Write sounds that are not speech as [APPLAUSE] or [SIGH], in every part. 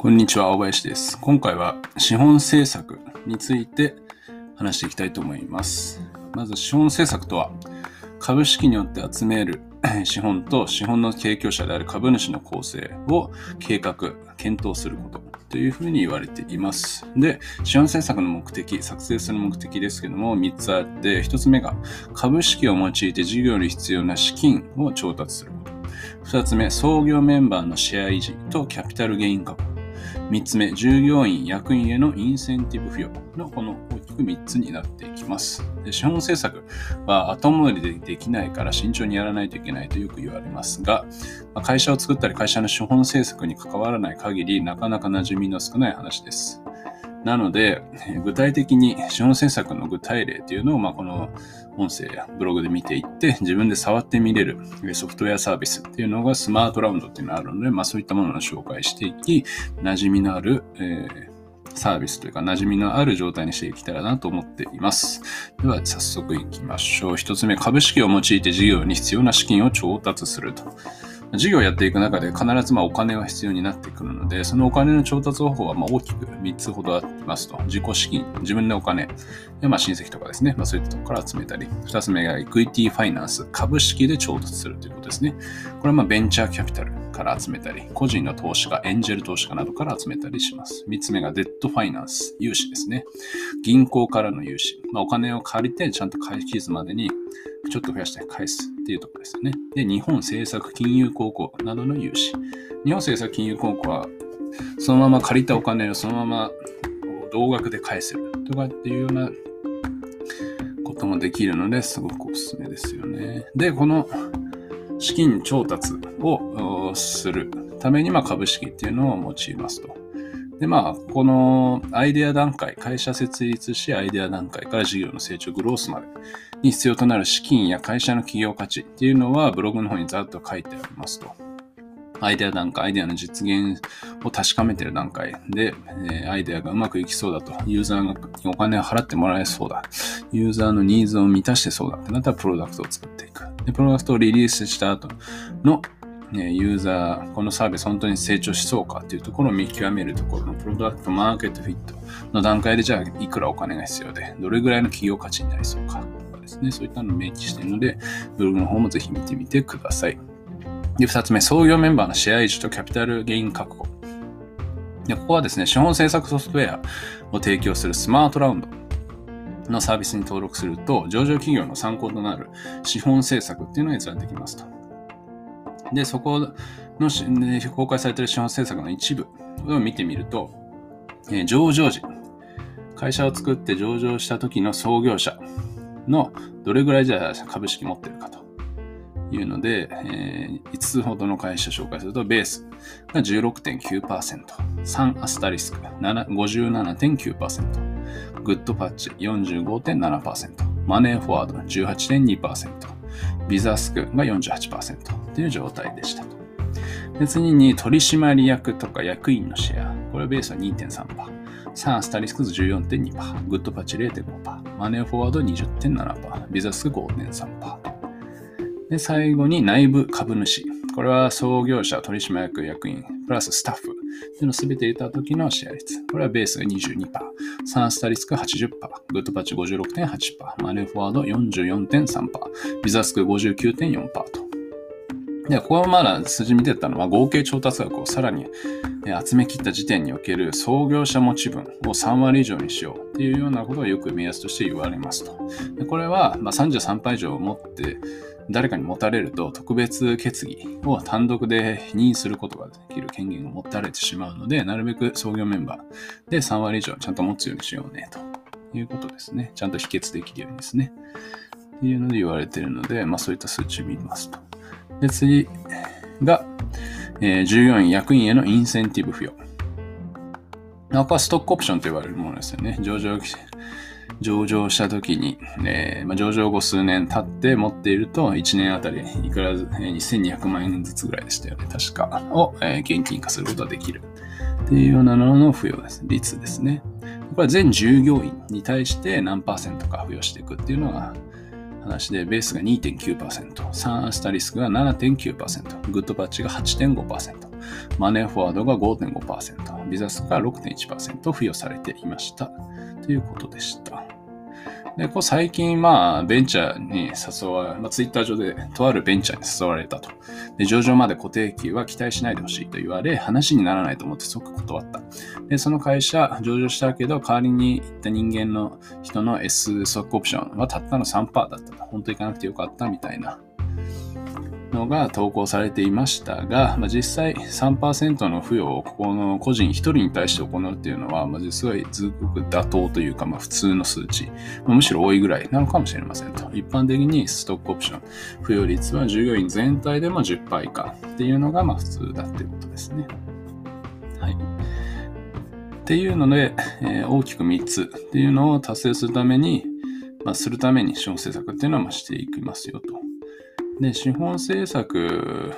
こんにちは、青林です。今回は資本政策について話していきたいと思います。まず資本政策とは、株式によって集める [CLEARS THROAT] 資本と資本の提供者である株主の構成を計画、検討することというふうに言われています。で、資本政策の目的、作成する目的ですけども、3つあって、1つ目が株式を用いて事業に必要な資金を調達すること。2つ目、創業メンバーのシェア維持とキャピタルゲイン確保。3つ目、従業員、役員へのインセンティブ付与のこの大きく3つになっていきます。で資本政策は後戻りでできないから慎重にやらないといけないとよく言われますが、ま会社を作ったり会社の資本政策に関わらない限りなかなか馴染みの少ない話です。なので、具体的に資本政策の具体例というのを、まあ、この音声やブログで見ていって、自分で触ってみれるソフトウェアサービスっていうのがスマートラウンドっていうのがあるので、まあ、そういったものの紹介していき、馴染みのある、えーサービスというか、馴染みのある状態にしていけたらなと思っています。では、早速いきましょう。一つ目、株式を用いて事業に必要な資金を調達すると。事業をやっていく中で必ずまお金は必要になってくるので、そのお金の調達方法はま大きく3つほどありますと。自己資金、自分でお金、まあ親戚とかですね、まあ、そういったところから集めたり。2つ目がエクイティファイナンス、株式で調達するということですね。これはまベンチャーキャピタルから集めたり、個人の投資家、エンジェル投資家などから集めたりします。3つ目がデットファイナンス、融資ですね。銀行からの融資。まあ、お金を借りてちゃんと返し期日までにちょっと増やして返すっていうところですよね。で、日本政策金融公庫などの融資。日本政策金融公庫は、そのまま借りたお金をそのまま同額で返せるとかっていうようなこともできるのですごくおすすめですよね。で、この資金調達をするために、ま、株式っていうのを用いますと。で、まあ、このアイデア段階、会社設立しアイデア段階から事業の成長、グロースまでに必要となる資金や会社の企業価値っていうのはブログの方にざっと書いてありますと。アイデア段階、アイデアの実現を確かめてる段階で、えアイデアがうまくいきそうだと、ユーザーがお金を払ってもらえそうだ、ユーザーのニーズを満たしてそうだってなったらプロダクトを作っていく。で、プロダクトをリリースした後のねユーザー、このサービス本当に成長しそうかっていうところを見極めるところのプロダクトマーケットフィットの段階でじゃあいくらお金が必要で、どれぐらいの企業価値になりそうかとかですね、そういったのを明記しているので、ブログの方もぜひ見てみてください。で、二つ目、創業メンバーのシェア維持とキャピタルゲイン確保。で、ここはですね、資本政策ソフトウェアを提供するスマートラウンドのサービスに登録すると、上場企業の参考となる資本政策っていうのが閲覧できますと。で、そこの、ね公開されている資本政策の一部。を見てみると、えー上場時、会社を作って上場した時の創業者のどれぐらいじゃあ株式持ってるかと。いうので、え5つほどの会社を紹介すると、ベースが16.9%、3アスタリスク57.9%、グッドパッチ45.7%、マネーフォワード18.2%、ビザスクが48%という状態でしたと。で次に取締役とか役員のシェア。これベースは2.3%。3アスタリスクズ14.2%。グッドパッチ0.5%。マネーフォワード20.7%。ビザスク5.3%。で、最後に内部株主。これは創業者、取締役、役員、プラススタッフ。っていうのを全て入れた時のシェア率。これはベースが22%。サンスタリスク80%。グッドパッチ56.8%。マネーフォワード44.3%。ビザスク59.4%と。で、ここはまだ数字見てたのは合計調達額をさらに集め切った時点における創業者持ち分を3割以上にしようっていうようなことをよく目安として言われますと。でこれは、まあ、33%以上を持って誰かに持たれると特別決議を単独で否認することができる権限を持たれてしまうので、なるべく創業メンバーで3割以上ちゃんと持つようにしようねということですね。ちゃんと否決できるようにですね。っていうので言われているので、まあそういった数値を見ますと。で、次が、えー従業員、役員へのインセンティブ付与。ここはストックオプションと言われるものですよね。上場、上場した時に、えーまあ、上場後数年経って持っていると、1年あたりいくらず、えー2200万円ずつぐらいでしたよね。確か。を、えー現金化することができる。っていうようなのの付与です。率ですね。これは全従業員に対して何パーセントか付与していくっていうのが話で、ベースが2.9%、サンアスタリスクが7.9%、グッドパッチが8.5%、マネーフォワードが5.5%、ビザスが6.1%付与されていました。ということでした。で、こう最近、まあ、ベンチャーに誘われ、まあ、ツイッター上でとあるベンチャーに誘われたと。で、上場まで固定給は期待しないでほしいと言われ、話にならないと思って即断った。で、その会社、上場したけど、代わりに行った人間の人の S ストックオプションはたったの3%だった。本当行かなくてよかったみたいなのが投稿されていましたが、まあ、実際3%の付与をここの個人1人に対して行うっていうのは、まあ、実はすごく妥当というか、まあ、普通の数値、まあ、むしろ多いぐらいなのかもしれませんと。一般的にストックオプション、付与率は従業員全体でも10%以下っていうのがまあ普通だっていうことですね。はい。っていうので、えー、大きく3つっていうのを達成するために、まあ、するために資本政策っていうのはましていきますよと。で、資本政策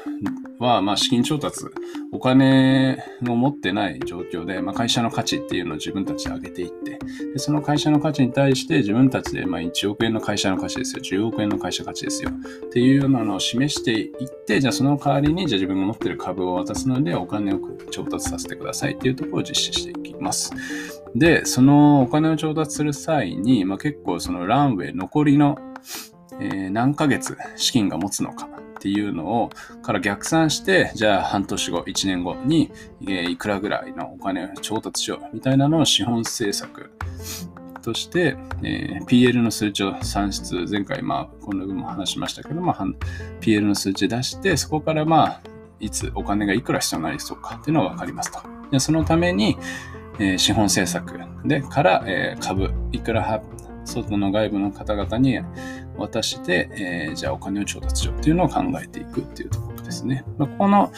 は、まあ、資金調達、お金を持ってない状況で、まあ、会社の価値っていうのを自分たちで上げていって、でその会社の価値に対して自分たちで、まあ、1億円の会社の価値ですよ、10億円の会社価値ですよ、っていうようなのを示していって、じゃあその代わりに、じゃあ自分が持ってる株を渡すので、お金を調達させてくださいっていうところを実施していきます。で、そのお金を調達する際に、まあ、結構そのランウェイ残りのえ、何ヶ月資金が持つのかっていうのをから逆算して、じゃあ半年後、1年後に、え、いくらぐらいのお金を調達しようみたいなのを資本政策として、え、PL の数値を算出、前回、まあ、この分も話しましたけど、ま、PL の数値出して、そこからまあ、いつお金がいくら必要になりそうかっていうのがわかりますと。でそのために、え、資本政策でから、え、株いくら外の外部の方々に渡して、えー、じゃあお金を調達しようっていうのを考えていくっていうところですね。まあ、この、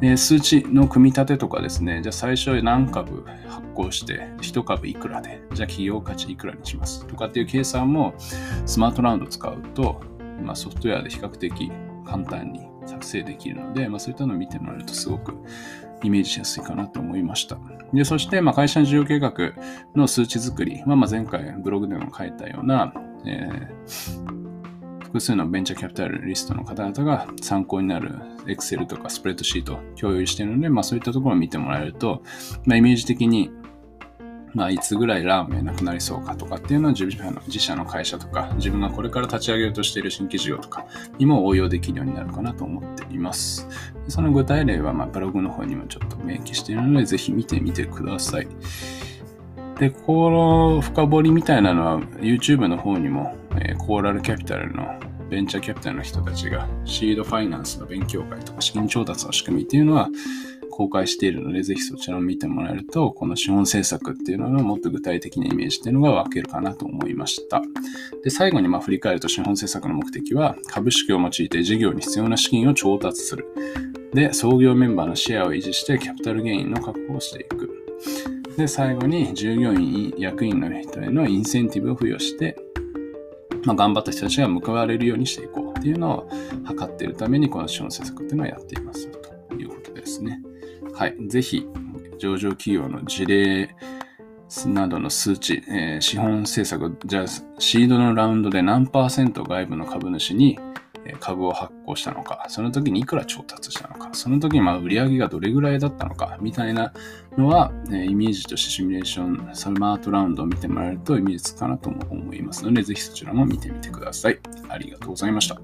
えー、数値の組み立てとかですね、じゃあ最初何株発行して、1株いくらで、じゃあ企業価値いくらにしますとかっていう計算もスマートラウンドを使うと、まあ、ソフトウェアで比較的簡単に作成できるので、まあ、そういったのを見てもらえるとすごくイメージしやすいかなと思いました。で、そして、まあ、会社の需要計画の数値作りは、まあ、前回ブログでも書いたような、えー、複数のベンチャーキャピタルリストの方々が参考になる Excel とかスプレッドシートを共有しているので、まあ、そういったところを見てもらえると、まあ、イメージ的にまあ、いつぐらいラーメンなくなりそうかとかっていうのは自社の会社とか、自分がこれから立ち上げようとしている新規事業とかにも応用できるようになるかなと思っています。その具体例は、まあ、ブログの方にもちょっと明記しているので、ぜひ見てみてください。で、この深掘りみたいなのは YouTube の方にも、えー、コーラルキャピタルのベンチャーキャピタルの人たちがシードファイナンスの勉強会とか資金調達の仕組みっていうのは公開しているので、ぜひそちらを見てもらえると、この資本政策っていうののもっと具体的なイメージっていうのが分けるかなと思いました。で、最後にま振り返ると資本政策の目的は、株式を用いて事業に必要な資金を調達する。で、創業メンバーのシェアを維持してキャピタルゲインの確保をしていく。で、最後に従業員、役員の人へのインセンティブを付与して、まあ、頑張った人たちが報われるようにしていこうっていうのを図っているために、この資本政策っていうのをやっていますということですね。はい。ぜひ、上場企業の事例などの数値、えー、資本政策、じゃあ、シードのラウンドで何パーセント外部の株主に株を発行したのか、その時にいくら調達したのか、その時にまあ売り上げがどれぐらいだったのか、みたいなのは、えイメージとしてシミュレーション、サマートラウンドを見てもらえるとイメージつかなとも思いますので、ぜひそちらも見てみてください。ありがとうございました。